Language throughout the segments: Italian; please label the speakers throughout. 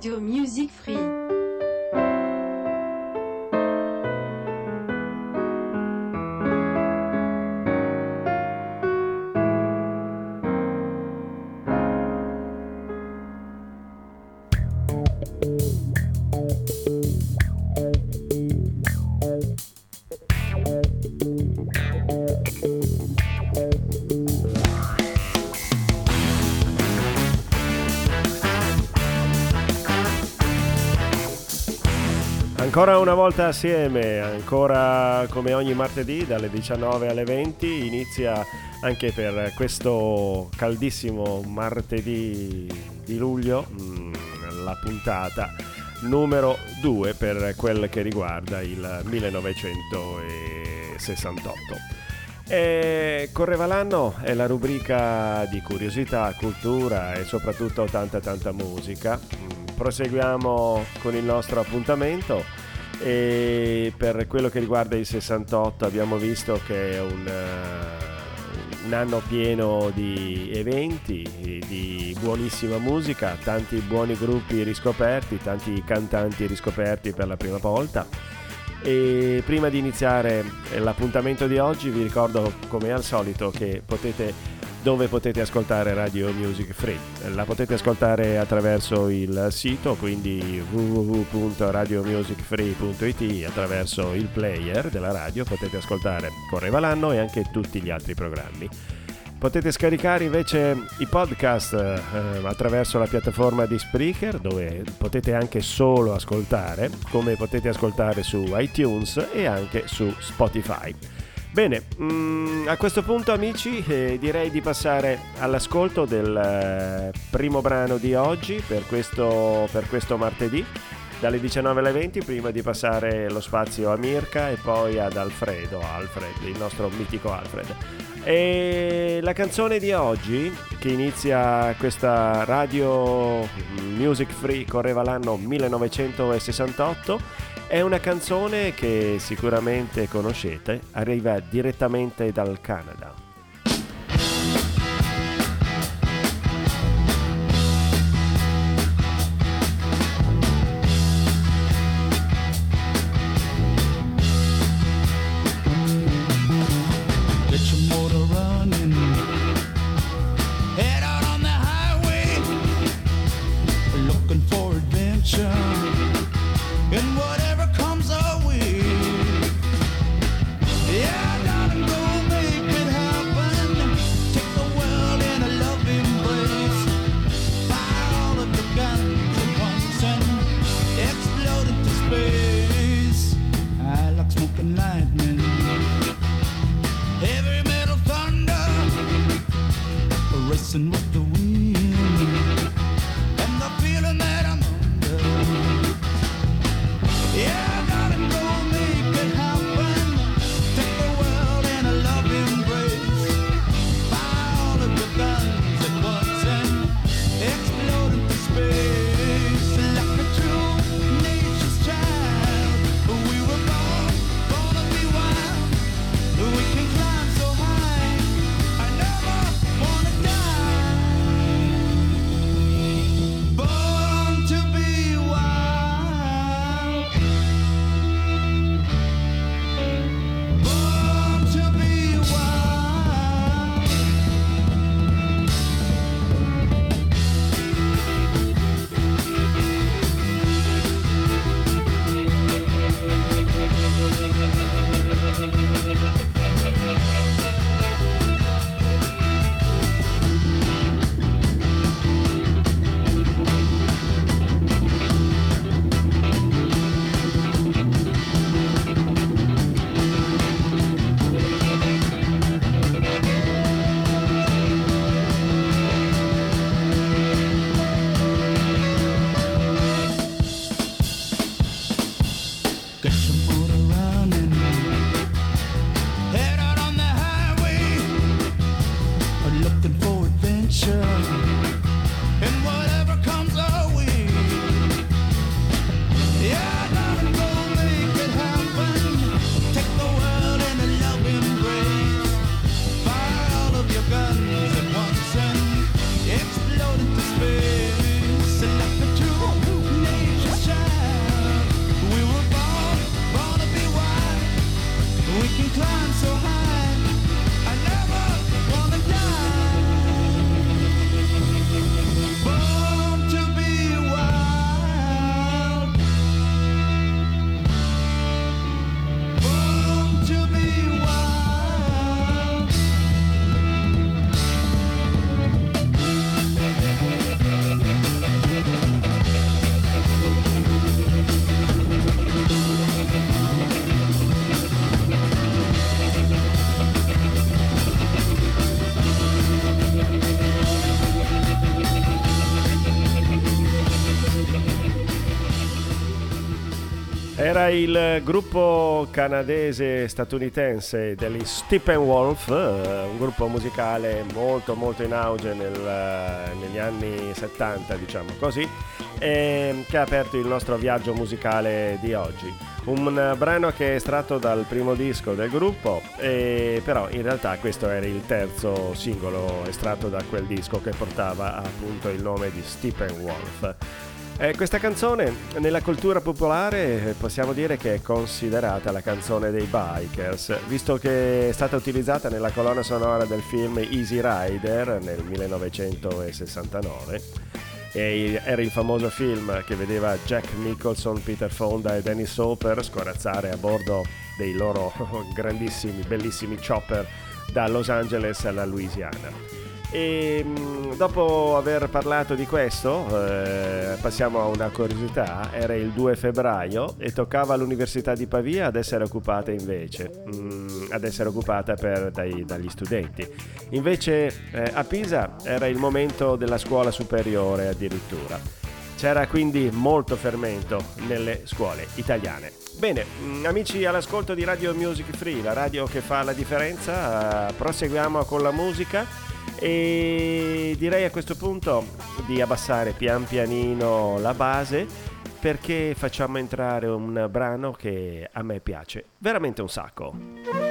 Speaker 1: Radio Music Free.
Speaker 2: Ancora una volta assieme, ancora come ogni martedì dalle 19 alle 20 inizia anche per questo caldissimo martedì di luglio mm, la puntata numero 2 per quel che riguarda il 1968. E correva l'anno è la rubrica di curiosità, cultura e soprattutto tanta tanta musica. Mm, proseguiamo con il nostro appuntamento e per quello che riguarda il 68 abbiamo visto che è un, uh, un anno pieno di eventi, di buonissima musica, tanti buoni gruppi riscoperti, tanti cantanti riscoperti per la prima volta. E prima di iniziare l'appuntamento di oggi vi ricordo come al solito che potete dove potete ascoltare Radio Music Free. La potete ascoltare attraverso il sito, quindi www.radiomusicfree.it, attraverso il player della radio potete ascoltare Correva l'anno e anche tutti gli altri programmi. Potete scaricare invece i podcast eh, attraverso la piattaforma di Spreaker dove potete anche solo ascoltare, come potete ascoltare su iTunes e anche su Spotify. Bene, mm, a questo punto amici eh, direi di passare all'ascolto del eh, primo brano di oggi per questo, per questo, martedì, dalle 19 alle 20, prima di passare lo spazio a Mirka e poi ad Alfredo, Alfred, il nostro mitico Alfred. E la canzone di oggi, che inizia questa radio Music Free, correva l'anno 1968, è una canzone che sicuramente conoscete, arriva direttamente dal Canada. Il gruppo canadese-statunitense degli Steppenwolf, eh, un gruppo musicale molto molto in auge nel, negli anni 70, diciamo così, che ha aperto il nostro viaggio musicale di oggi. Un brano che è estratto dal primo disco del gruppo, però in realtà questo era il terzo singolo estratto da quel disco che portava appunto il nome di Steppenwolf. Eh, questa canzone nella cultura popolare eh, possiamo dire che è considerata la canzone dei bikers, visto che è stata utilizzata nella colonna sonora del film Easy Rider nel 1969. E era il famoso film che vedeva Jack Nicholson, Peter Fonda e Dennis Hopper scorazzare a bordo dei loro grandissimi, bellissimi chopper da Los Angeles alla Louisiana. E mm, dopo aver parlato di questo, eh, passiamo a una curiosità. Era il 2 febbraio e toccava all'Università di Pavia ad essere occupata invece, mm, ad essere occupata per, dai, dagli studenti. Invece eh, a Pisa era il momento della scuola superiore addirittura. C'era quindi molto fermento nelle scuole italiane. Bene, mm, amici all'ascolto di Radio Music Free, la radio che fa la differenza, eh, proseguiamo con la musica e direi a questo punto di abbassare pian pianino la base perché facciamo entrare un brano che a me piace veramente un sacco.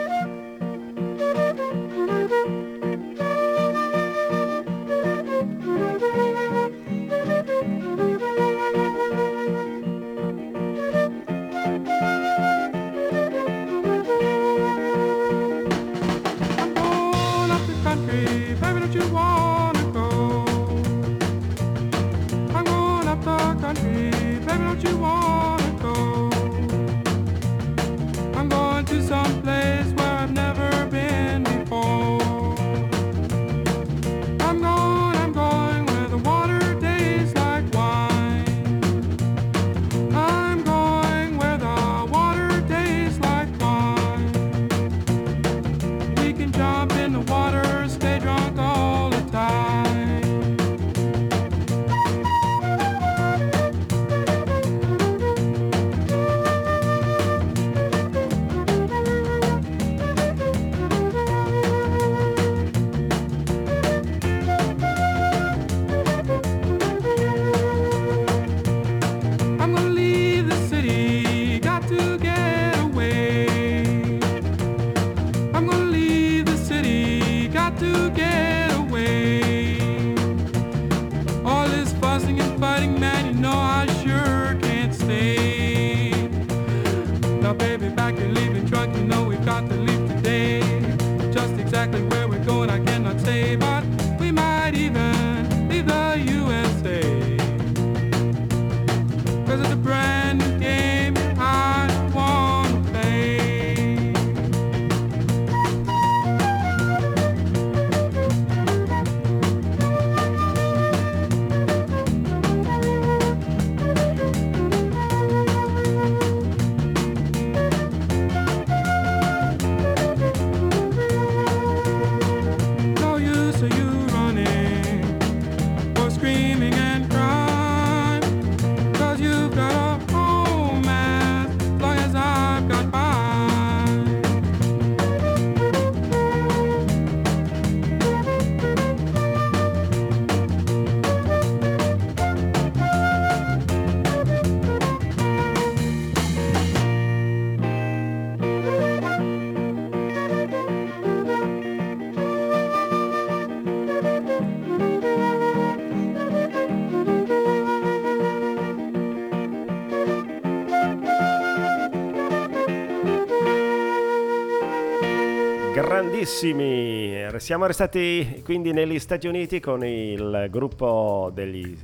Speaker 2: Grandissimi. Siamo restati quindi negli Stati Uniti con il gruppo degli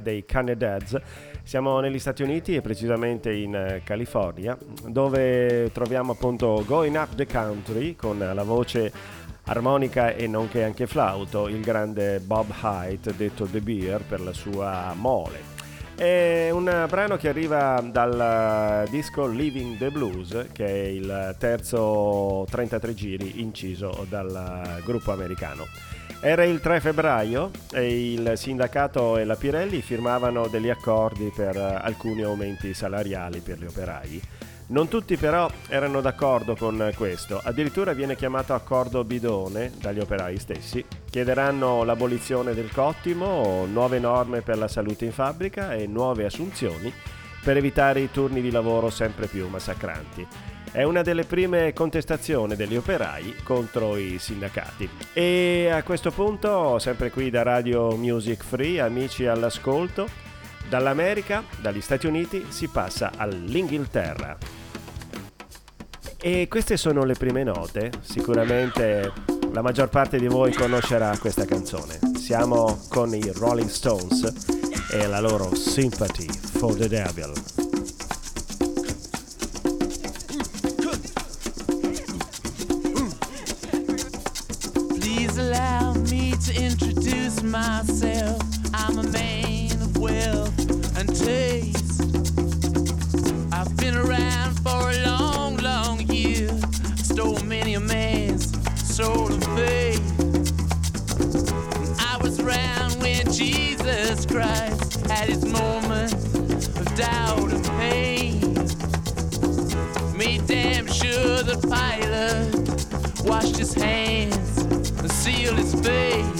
Speaker 2: dei Canedads. Siamo negli Stati Uniti e precisamente in California, dove troviamo appunto Going Up the Country con la voce armonica e nonché anche flauto, il grande Bob Hyde, detto The Beer per la sua mole. È un brano che arriva dal disco Living the Blues, che è il terzo 33 giri inciso dal gruppo americano. Era il 3 febbraio e il sindacato e la Pirelli firmavano degli accordi per alcuni aumenti salariali per gli operai. Non tutti però erano d'accordo con questo, addirittura viene chiamato accordo bidone dagli operai stessi. Chiederanno l'abolizione del cottimo, nuove norme per la salute in fabbrica e nuove assunzioni per evitare i turni di lavoro sempre più massacranti. È una delle prime contestazioni degli operai contro i sindacati. E a questo punto, sempre qui da Radio Music Free, amici all'ascolto, dall'America, dagli Stati Uniti, si passa all'Inghilterra. E queste sono le prime note, sicuramente la maggior parte di voi conoscerà questa canzone. Siamo con i Rolling Stones e la loro Sympathy for the Devil. Please allow me to introduce myself. Washed his hands and sealed his face.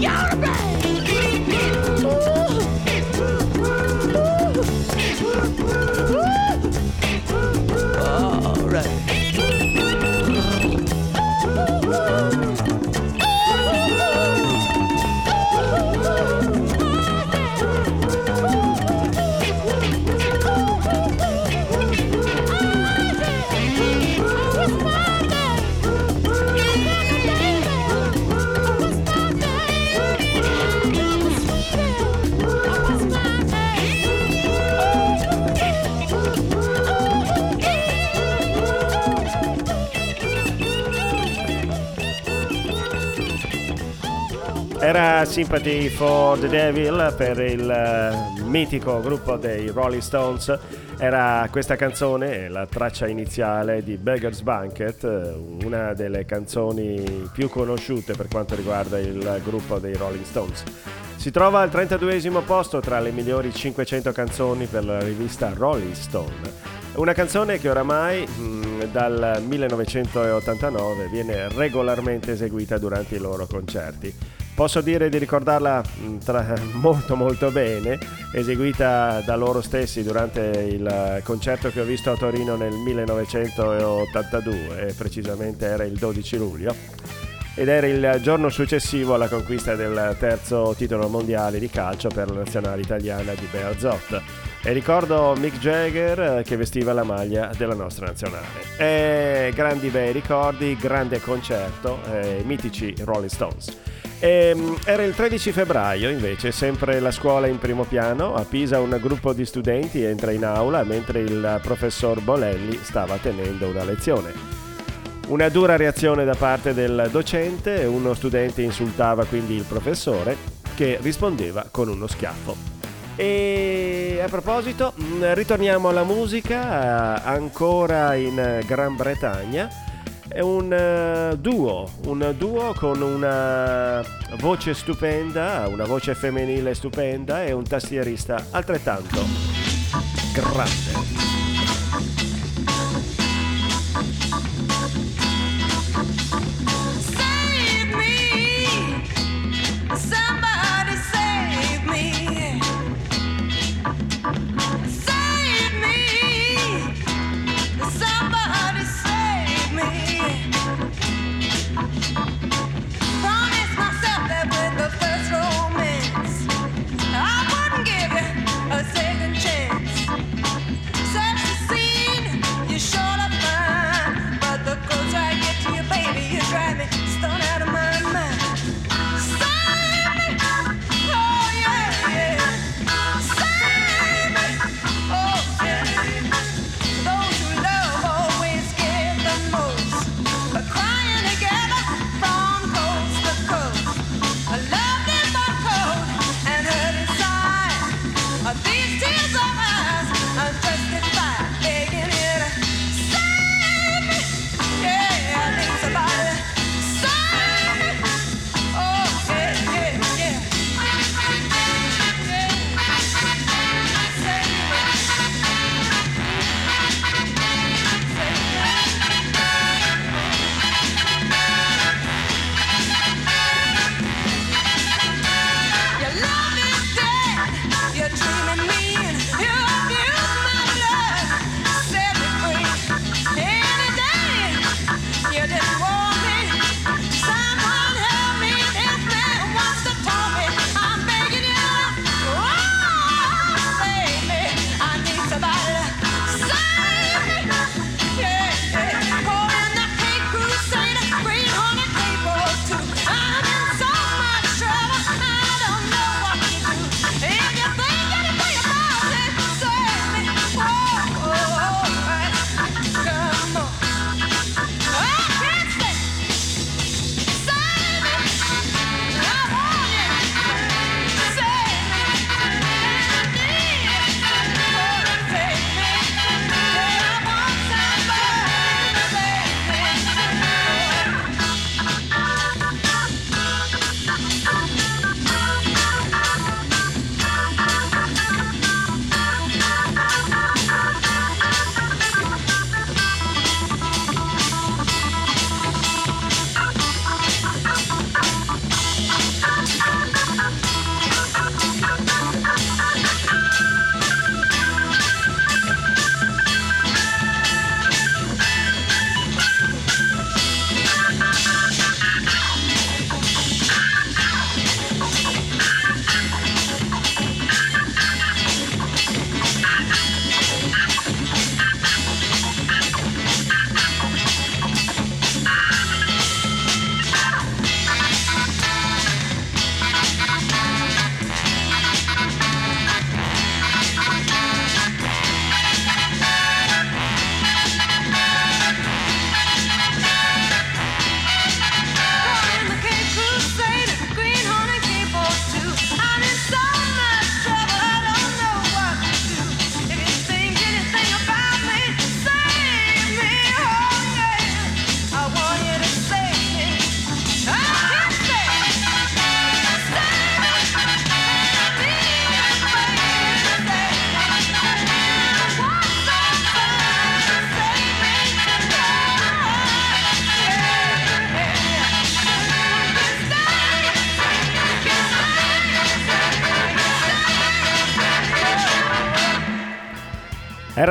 Speaker 2: get out of bed! Sympathy for the Devil per il eh, mitico gruppo dei Rolling Stones. Era questa canzone, la traccia iniziale di Beggar's Banquet, eh, una delle canzoni più conosciute per quanto riguarda il gruppo dei Rolling Stones. Si trova al 32 posto tra le migliori 500 canzoni per la rivista Rolling Stone. Una canzone che oramai mh, mm, dal 1989 viene regolarmente eseguita durante i loro concerti. Posso dire di ricordarla mm, tra, molto molto bene, eseguita da loro stessi durante il concerto che ho visto a Torino nel 1982, precisamente era il 12 luglio ed era il giorno successivo alla conquista del terzo titolo mondiale di calcio per la nazionale italiana di Bearzot. E ricordo Mick Jagger eh, che vestiva la maglia della nostra nazionale. E grandi bei ricordi, grande concerto, eh, mitici Rolling Stones. Ehm, era il 13 febbraio invece, sempre la scuola in primo piano, a Pisa un gruppo di studenti entra in aula mentre il professor Bolelli stava tenendo una lezione. Una dura reazione da parte del docente, uno studente insultava quindi il professore che rispondeva con uno schiaffo. E a proposito, mm, ritorniamo alla musica, ancora in Gran Bretagna. È un uh, duo, un duo con una voce stupenda, una voce femminile stupenda e un tastierista altrettanto grande.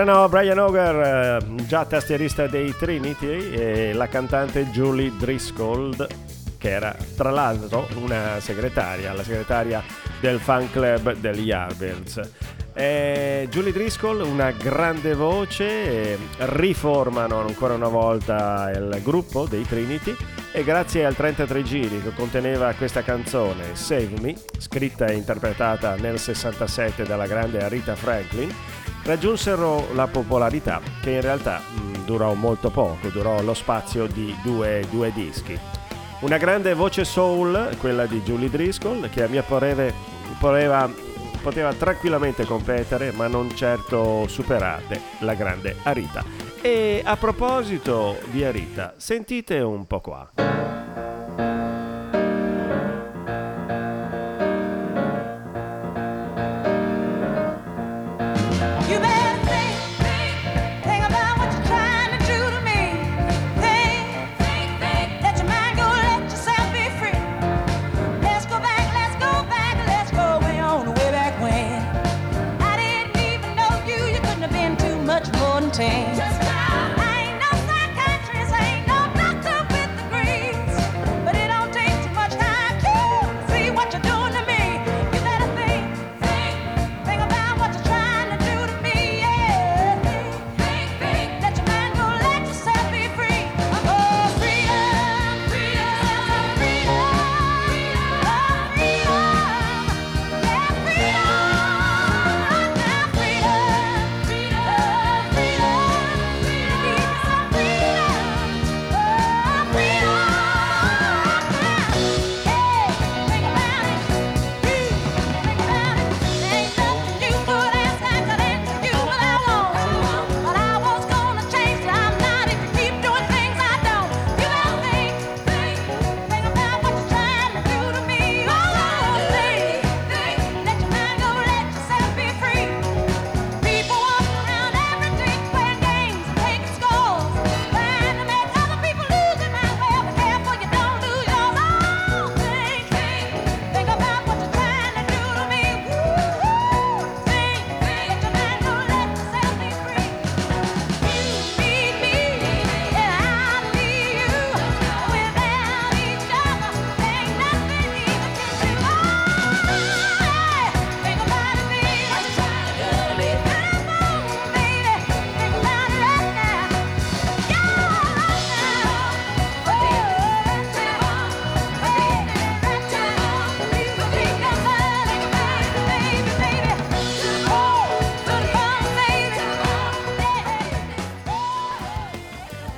Speaker 2: Erano Brian Hoger, eh, già tastierista dei Trinity, e la cantante Julie Driscoll, che era tra l'altro una segretaria, la segretaria del fan club degli Yardbirds. E Julie Driscoll, una grande voce, riformano ancora una volta il gruppo dei Trinity e grazie al 33 giri che conteneva questa canzone Save Me, scritta e interpretata nel 67 dalla grande Arita Franklin, raggiunsero la popolarità che in realtà mh, mm, durò molto poco, durò lo spazio di due, due dischi. Una grande voce soul, quella di Julie Driscoll, che a mio parere poteva, poteva tranquillamente competere, ma non certo superate la grande Arita. E a proposito di Arita, sentite un po' qua.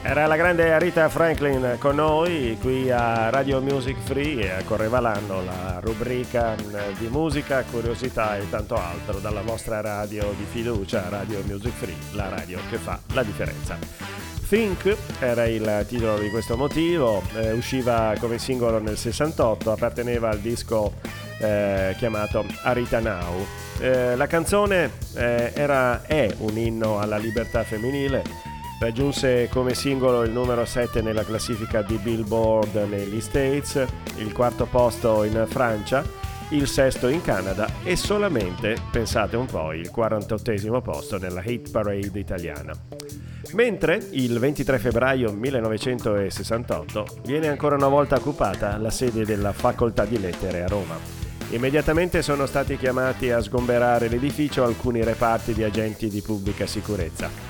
Speaker 2: Era la grande Rita Franklin con noi qui a Radio Music Free e correva l'anno la rubrica di musica, curiosità e tanto altro dalla vostra radio di fiducia, Radio Music Free, la radio che fa la differenza. Think era il titolo di questo motivo, eh, usciva come singolo nel 68, apparteneva al disco eh, chiamato Arita Now. Eh, la canzone eh, era, è un inno alla libertà femminile Raggiunse come singolo il numero 7 nella classifica di Billboard negli States, il quarto posto in Francia, il sesto in Canada e solamente, pensate un po', il 48 posto nella hit parade italiana. Mentre il 23 febbraio 1968 viene ancora una volta occupata la sede della Facoltà di Lettere a Roma. Immediatamente sono stati chiamati a sgomberare l'edificio alcuni reparti di agenti di pubblica sicurezza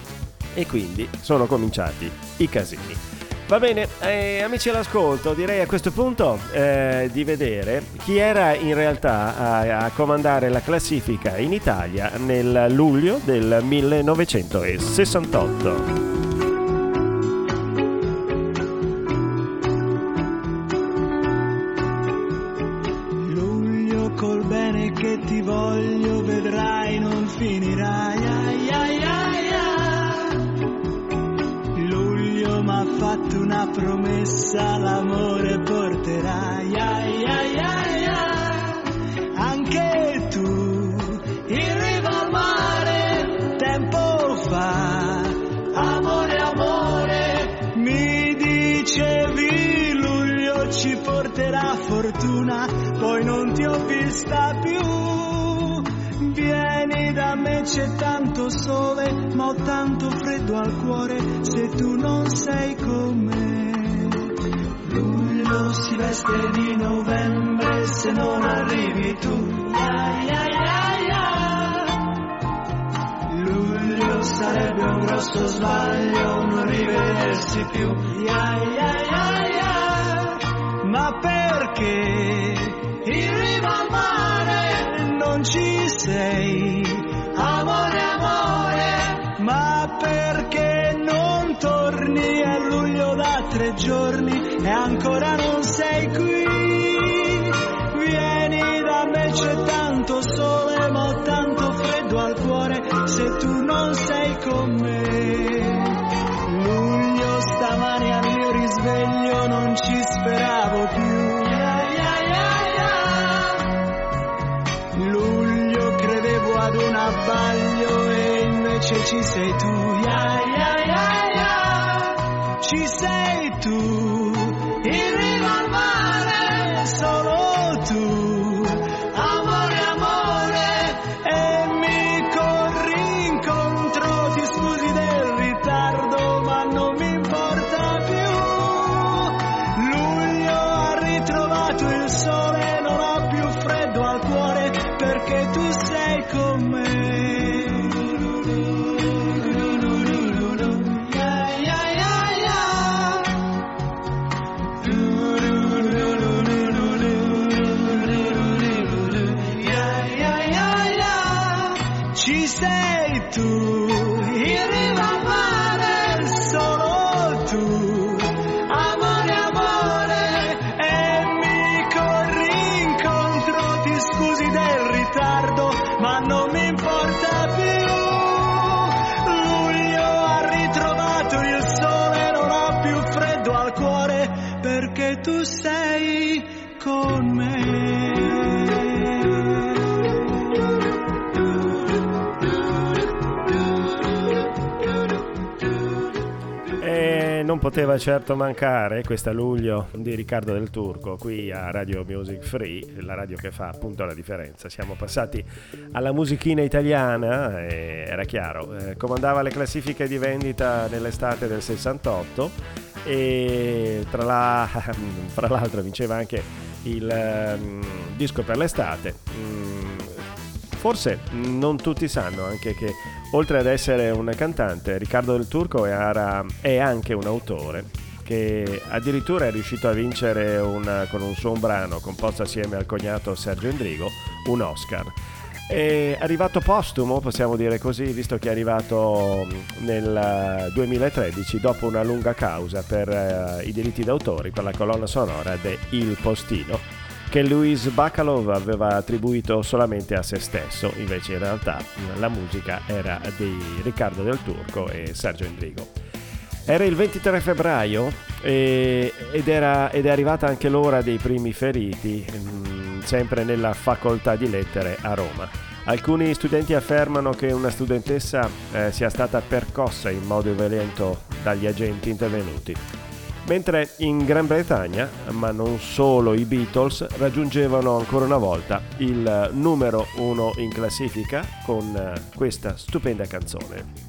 Speaker 2: e quindi sono cominciati i casini. Va bene, eh, amici all'ascolto, direi a questo punto eh, di vedere chi era in realtà a, a, comandare la classifica in Italia nel luglio del 1968.
Speaker 1: Luglio col bene che ti voglio, vedrai non finirai. Fatto una promessa, l'amore porterai, ai, ai, ai, ai. anche tu, in riva al mare, tempo fa, amore, amore, mi dicevi luglio ci porterà fortuna, poi non ti ho vista più Vieni da me, c'è tanto sole, ma ho tanto freddo al cuore se tu non sei con me. Luglio si veste di novembre se non arrivi tu. Ya, ya, ya, ya. Luglio sarebbe un grosso sbaglio non rivedersi più. Ya, ya, ya. Ma perché giorni e ancora non sei qui. Vieni da me, c'è tanto sole, ma ho tanto freddo al cuore se tu non sei con me. Luglio stamani al mio risveglio non ci speravo più. Luglio credevo ad un abbaglio e invece ci sei tu. Ya, ya. Ci sei tu, non
Speaker 2: poteva certo mancare questa luglio di Riccardo del Turco qui a Radio Music Free, la radio che fa appunto la differenza. Siamo passati alla musichina italiana, e era chiaro, eh, comandava le classifiche di vendita nell'estate del 68 e tra, la, fra l'altro vinceva anche il um, disco per l'estate. Mm, forse non tutti sanno anche che oltre ad essere un cantante, Riccardo del Turco era, è anche un autore che addirittura è riuscito a vincere una, con un suo brano composto assieme al cognato Sergio Endrigo un Oscar. È arrivato postumo, possiamo dire così, visto che è arrivato nel 2013 dopo una lunga causa per uh, i diritti d'autore per la colonna sonora de Il Postino che Luis Bacalov aveva attribuito solamente a se stesso, invece in realtà la musica era di Riccardo del Turco e Sergio Endrigo. Era il 23 febbraio e, ed, era, ed, è arrivata anche l'ora dei primi feriti, mh, sempre nella facoltà di lettere a Roma. Alcuni studenti affermano che una studentessa eh, sia stata percossa in modo violento dagli agenti intervenuti. Mentre in Gran Bretagna, ma non solo i Beatles, raggiungevano ancora una volta il numero uno in classifica con questa stupenda canzone.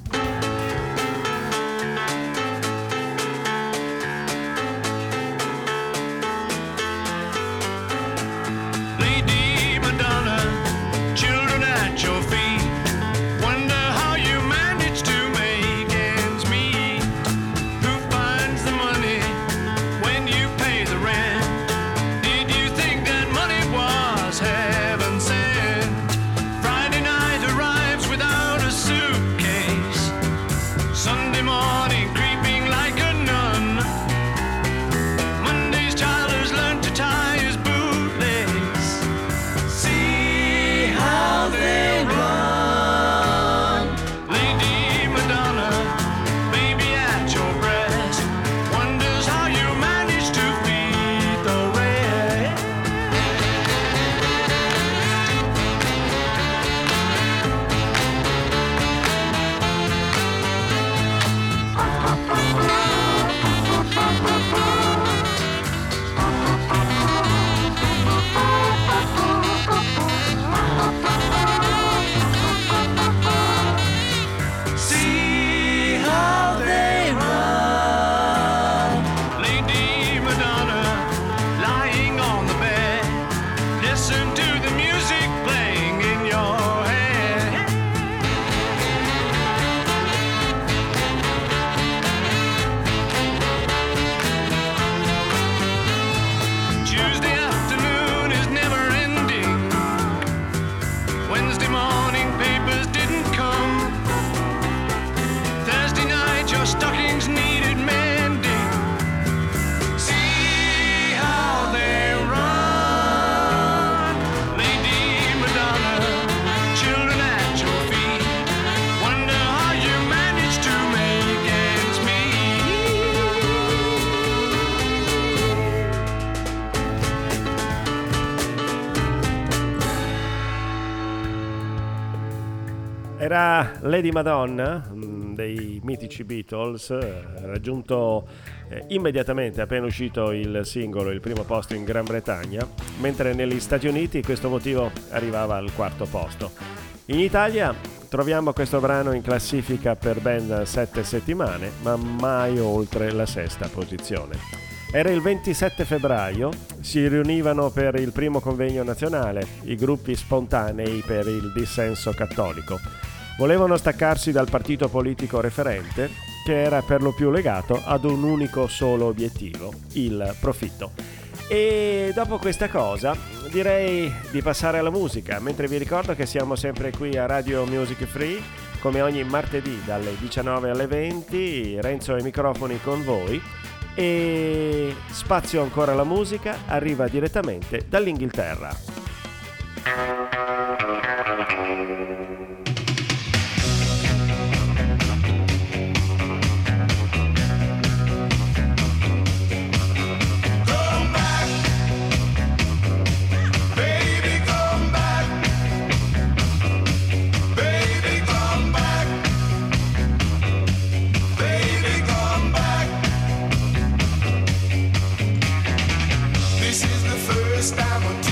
Speaker 3: Lady Madonna
Speaker 2: mm, dei mitici Beatles, eh, raggiunto eh, immediatamente appena uscito il singolo, il primo posto in Gran Bretagna, mentre negli Stati Uniti questo motivo arrivava al quarto posto. In Italia troviamo questo brano in classifica per ben sette settimane, ma mai oltre la sesta posizione. Era il 27 febbraio, si riunivano per il primo convegno nazionale i gruppi spontanei per il dissenso cattolico. Volevano staccarsi dal partito politico referente, che era per lo più legato ad un unico solo obiettivo, il profitto. E dopo questa cosa direi di passare alla musica, mentre vi ricordo che siamo sempre qui a Radio Music Free, come ogni martedì dalle 19 alle 20, Renzo ai microfoni con voi e spazio ancora alla musica arriva direttamente dall'Inghilterra.
Speaker 3: The first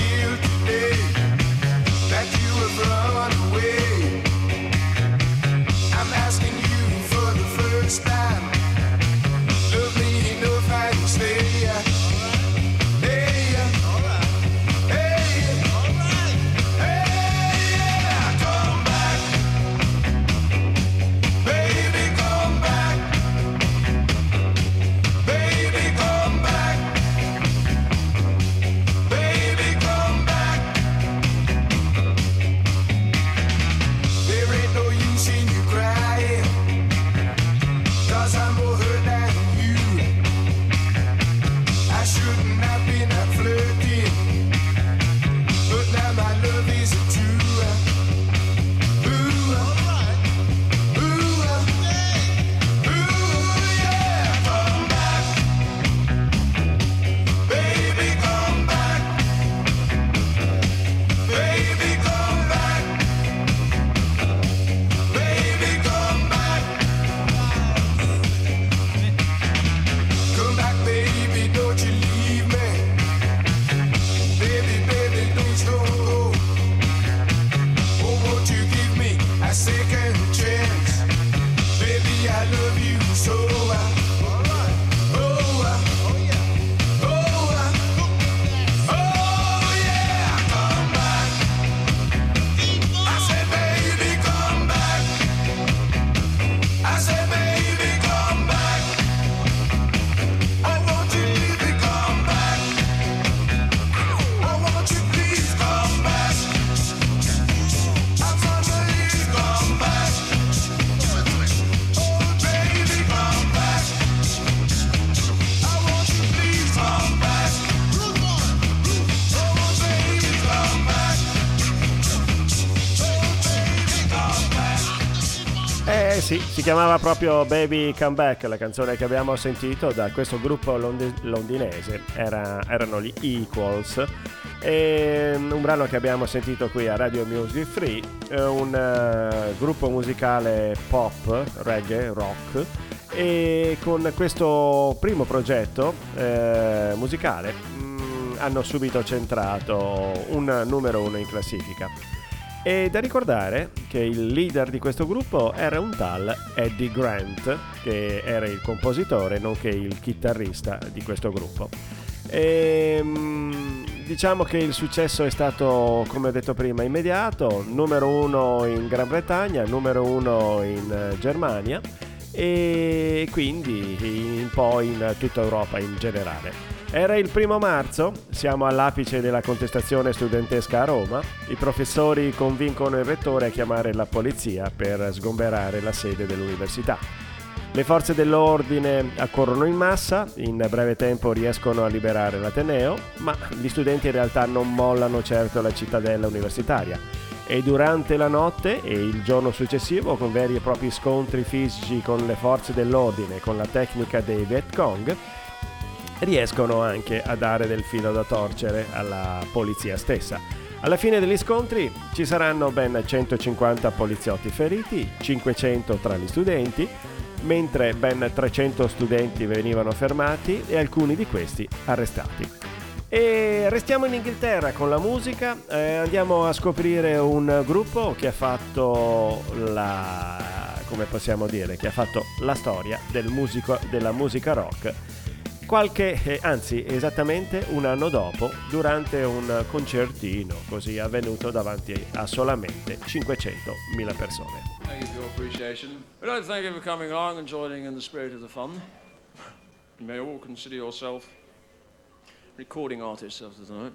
Speaker 2: sì, si chiamava proprio Baby Come Back, la canzone che abbiamo sentito da questo gruppo londi- londinese, Era- erano gli Equals. E mm, un brano che abbiamo sentito qui a Radio Music Free, eh, un eh, gruppo musicale pop, reggae, rock, e con questo primo progetto eh, musicale mm, hanno subito centrato un numero uno in classifica. E da ricordare che il leader di questo gruppo era un tal Eddie Grant, che era il compositore nonché il chitarrista di questo gruppo. E, mm, diciamo che il successo è stato, come ho detto prima, immediato, numero uno in Gran Bretagna, numero uno in eh, Germania e quindi un po' in tutta Europa in generale. Era il primo marzo, siamo all'apice della contestazione studentesca a Roma, i professori convincono il rettore a chiamare la polizia per sgomberare la sede dell'università. Le forze dell'ordine accorrono in massa, in breve tempo riescono a liberare l'Ateneo, ma gli studenti in realtà non mollano certo la cittadella universitaria e durante la notte e il giorno successivo con veri e propri scontri fisici con le forze dell'ordine e con la tecnica dei Viet Cong riescono anche a dare del filo da torcere alla polizia stessa. Alla fine degli scontri ci saranno ben 150 poliziotti feriti, 500 tra gli studenti, mentre ben 300 studenti venivano fermati e alcuni di questi arrestati. E restiamo in Inghilterra con la musica, eh, andiamo a scoprire un gruppo che ha fatto la, come possiamo dire, che ha fatto la storia del musico, della musica rock qualche, eh, anzi esattamente un anno dopo, durante un concertino così avvenuto davanti a solamente 500.000 persone.
Speaker 4: Thank you for your appreciation. We'd like to thank you for coming along and joining in the spirit of the fun. You may all consider yourself recording artists of the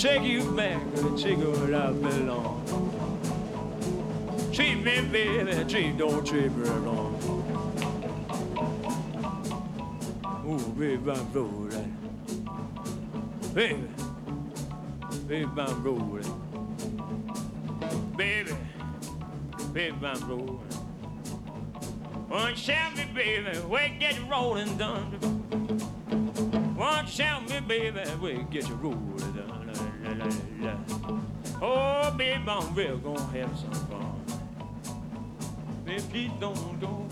Speaker 3: take you back you where I belong. Treat me, baby, treat, don't treat me wrong. Ooh, baby, I'm rolling. Baby, baby, I'm rolling. Baby, baby, I'm rolling. One shout me, baby, we get rolling done. One shout me, baby, we get you rolling la. Oh, baby, I'm real gonna have some fun. Baby, don't go.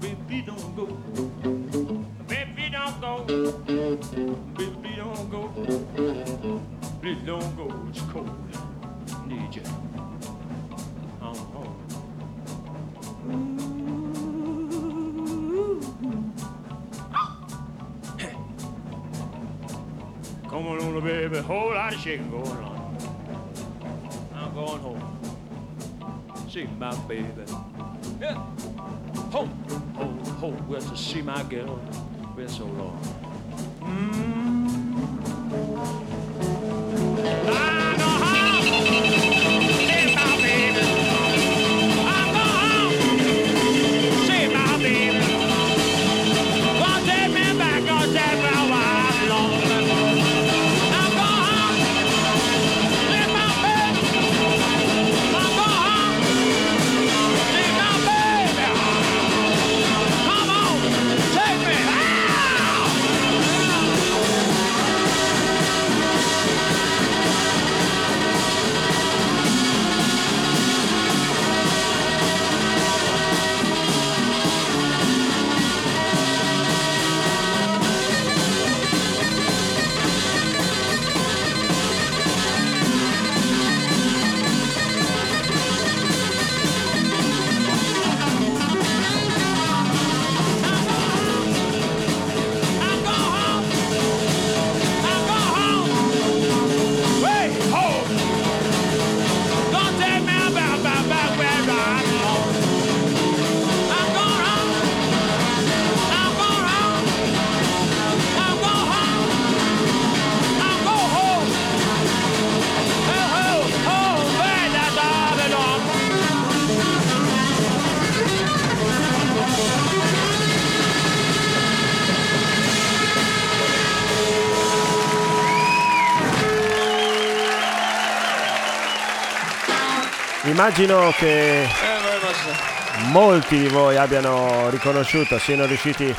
Speaker 3: Baby, don't go. Baby, don't go. Baby, don't go. Please don't go. It's cold. Need you. I'm home.
Speaker 4: On, little baby, whole lot of shaking going on. I'm going home. See my baby. Yeah. Home, home, home. Where to see my girl. Been so long. I
Speaker 2: Immagino che molti di voi abbiano riconosciuto, siano riusciti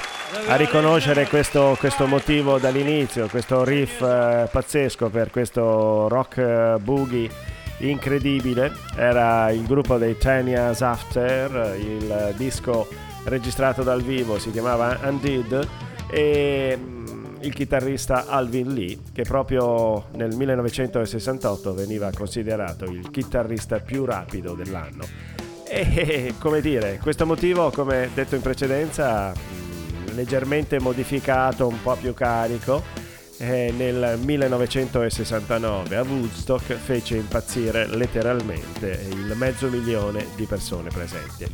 Speaker 2: a riconoscere questo, questo motivo dall'inizio, questo riff eh, pazzesco per questo rock eh, boogie incredibile. Era il gruppo dei Ten Years After, il disco registrato dal vivo si chiamava Undid e il chitarrista Alvin Lee che proprio nel 1968 veniva considerato il chitarrista più rapido dell'anno. E come dire, questo motivo, come detto in precedenza, mh, leggermente modificato, un po' più carico, eh, nel 1969 a Woodstock fece impazzire letteralmente il mezzo milione di persone presenti.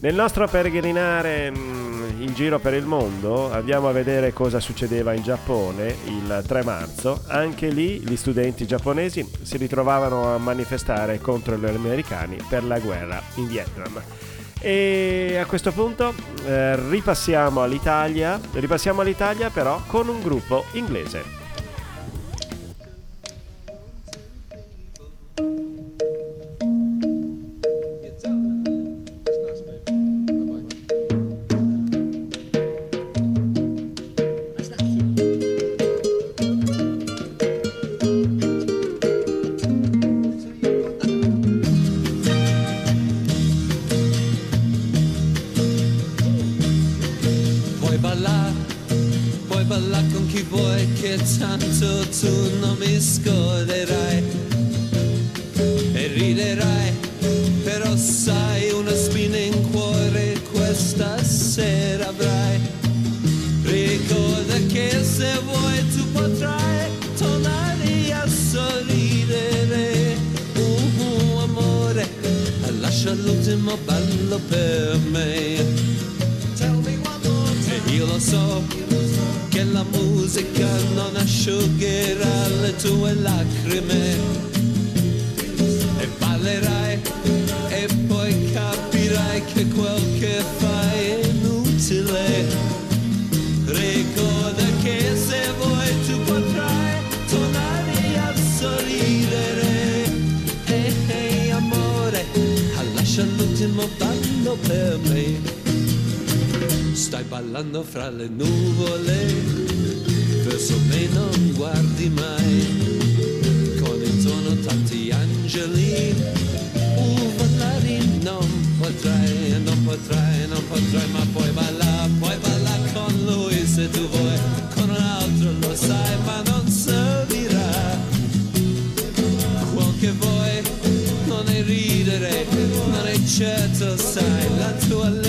Speaker 2: Nel nostro peregrinare mh, in giro per il mondo andiamo a vedere cosa succedeva in Giappone il 3 marzo. Anche lì gli studenti giapponesi si ritrovavano a manifestare contro gli americani per la guerra in Vietnam. E a questo punto eh, ripassiamo all'Italia, ripassiamo all'Italia però con un gruppo inglese.
Speaker 5: Non potrai, non potrai, non potrai, ma puoi ballare, puoi ballare con lui se tu vuoi, con un altro lo sai, ma non servirà, quel che vuoi non è ridere, non è certo, sai, la tua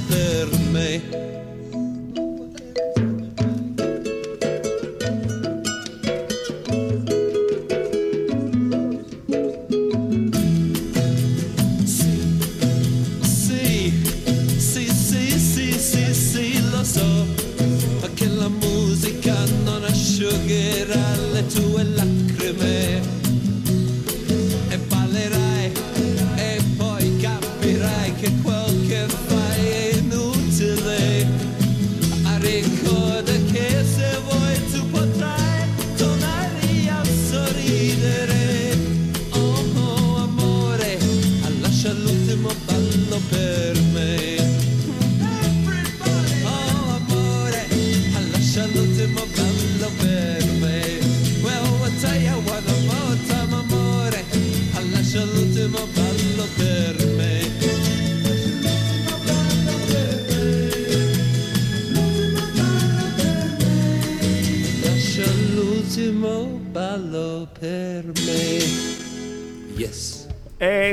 Speaker 5: per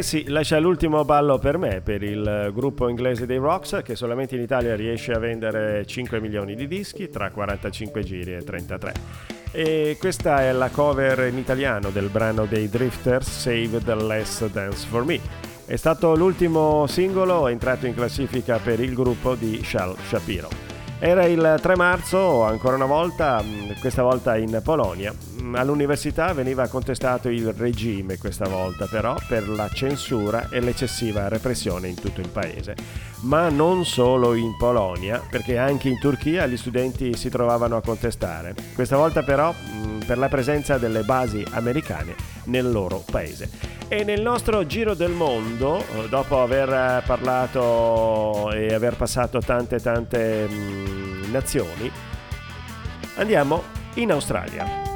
Speaker 2: sì, lascia l'ultimo ballo per me, per il gruppo inglese dei Rocks, che solamente in Italia riesce a vendere 5 milioni di dischi tra 45 giri e 33. E questa è la cover in italiano del brano dei Drifters Save the Less Dance for Me. È stato l'ultimo singolo entrato in classifica per il gruppo di Shal Shapiro. Era il 3 marzo, ancora una volta, mh, questa volta in Polonia. Mh, All'università veniva contestato il regime questa volta però per la censura e l'eccessiva repressione in tutto il paese. Ma non solo in Polonia, perché anche in Turchia gli studenti si trovavano a contestare. Questa volta però mh, per la presenza delle basi americane nel loro paese. E nel nostro giro del mondo, eh, dopo aver eh, parlato e aver passato tante tante mh, nazioni, andiamo in Australia.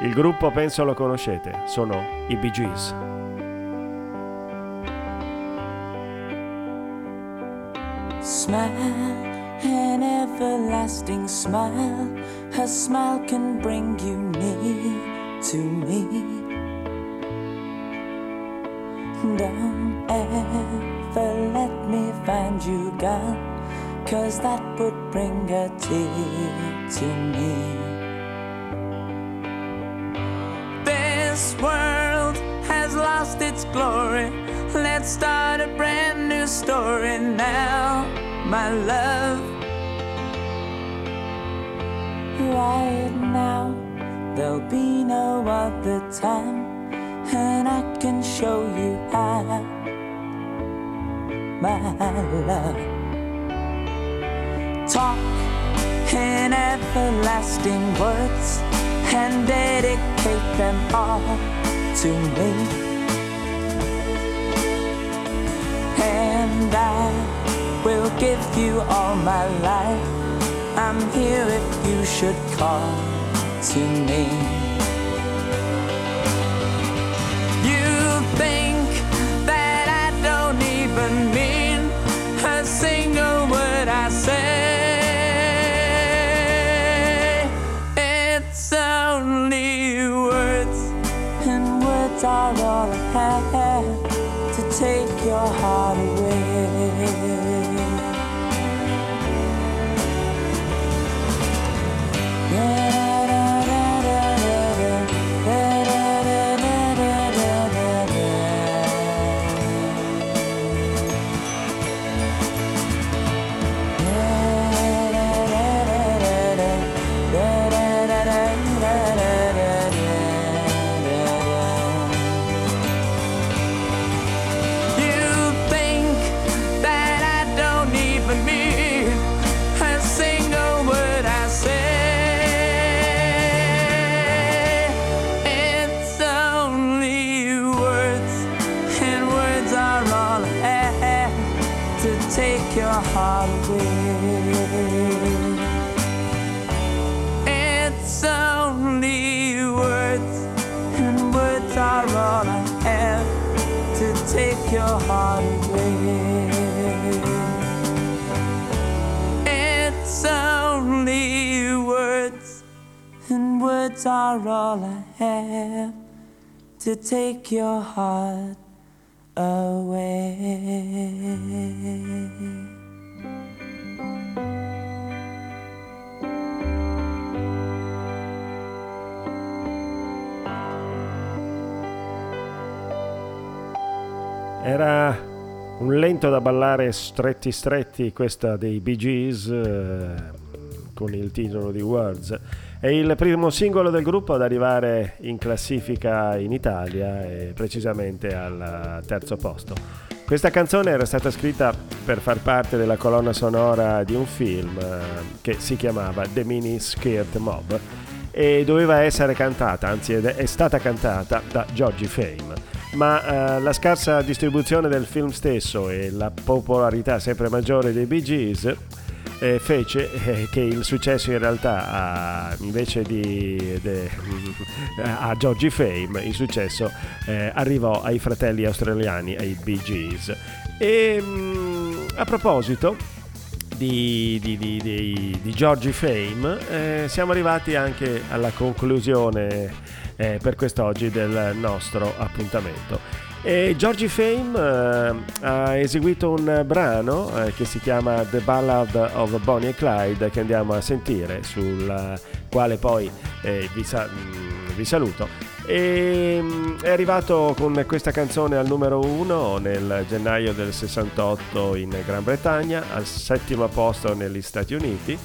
Speaker 2: Il gruppo penso lo conoscete, sono i Bee Gees.
Speaker 6: Smile, an everlasting smile. Her smile can bring you near to me. Don't ever let me find you gone, cause that would bring a tear to me. This world has lost its glory. Let's start a brand new story now, my love. Right now, there'll be no other time, and I can show you how, my love. Talk in everlasting words and dedicate them all to me. And I will give you all my life. I'm here if you should call to me. Take your heart away.
Speaker 2: Era un lento da ballare stretti stretti questa dei Bee Gees eh, con il titolo di Words. È il primo singolo del gruppo ad arrivare in classifica in Italia e precisamente al terzo posto. Questa canzone era stata scritta per far parte della colonna sonora di un film eh, che si chiamava The Mini Skirt Mob e doveva essere cantata, anzi è stata cantata da Georgie Fame ma eh, la scarsa distribuzione del film stesso e la popolarità sempre maggiore dei Bee Gees eh, fece eh, che il successo in realtà a, invece di de, a Georgie Fame il successo eh, arrivò ai fratelli australiani ai Bee Gees e mh, mm, a proposito di, di, di, di, di Georgie Fame eh, siamo arrivati anche alla conclusione eh, per quest'oggi del nostro appuntamento. E Georgie Fame eh, ha eseguito un brano eh, che si chiama The Ballad of Bonnie e Clyde che andiamo a sentire, sul quale poi eh, vi, sa- mm, vi, saluto. E, mm, è arrivato con questa canzone al numero 1 nel gennaio del 68 in Gran Bretagna, al settimo posto negli Stati Uniti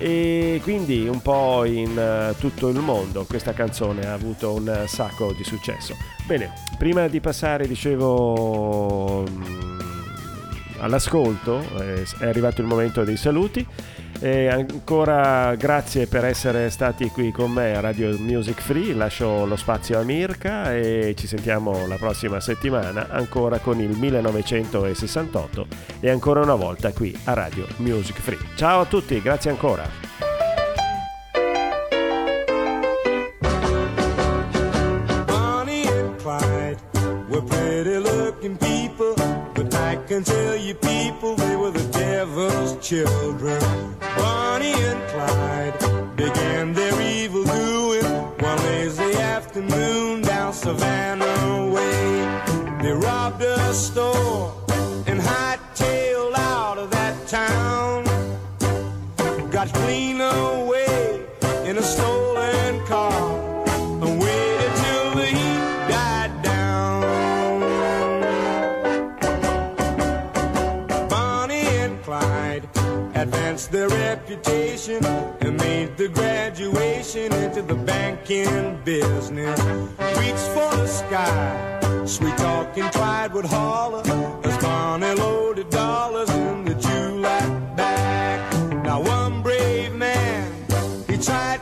Speaker 2: e quindi un po' in uh, tutto il mondo questa canzone ha avuto un sacco di successo. Bene, prima di passare, dicevo, um, all'ascolto, eh, è arrivato il momento dei saluti. E ancora grazie per essere stati qui con me a Radio Music Free, lascio lo spazio a Mirka e ci sentiamo la prossima settimana ancora con il 1968 e ancora una volta qui a Radio Music Free. Ciao a tutti, grazie ancora.
Speaker 7: Bonnie reputation and made the graduation into the banking business. Reached for the sky, sweet talking Clyde would holler as Bonnie loaded dollars in the July bag. Now one brave man, he tried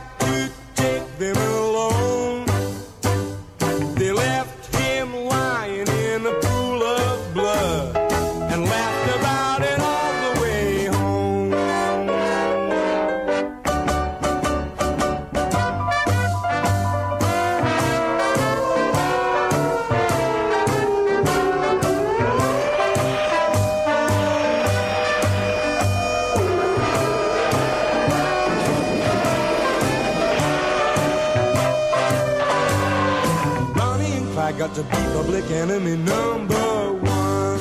Speaker 7: enemy number one.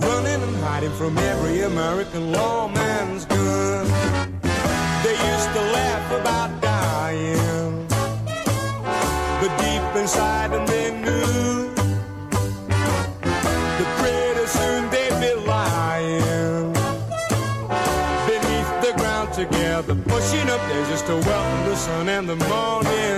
Speaker 7: Running and hiding from every American lawman's gun. They used to laugh about dying. But deep inside them they knew that pretty soon they'd be lying. Beneath the ground together, pushing up there just to welcome the sun and the morning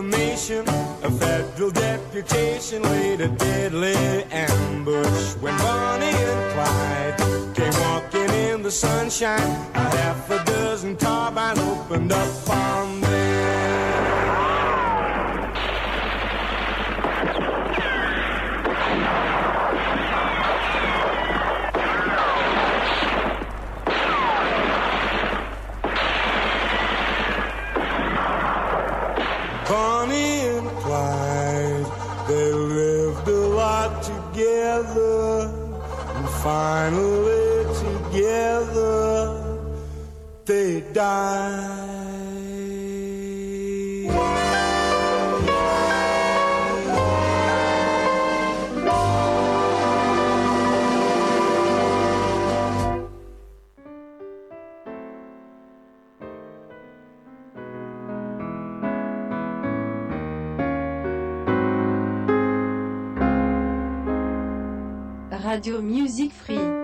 Speaker 7: information. A federal deputation laid a deadly ambush when Bonnie and Clyde came walking in the sunshine. A half a dozen carbines opened up on them. Finally together they died.
Speaker 8: Radio Music Free.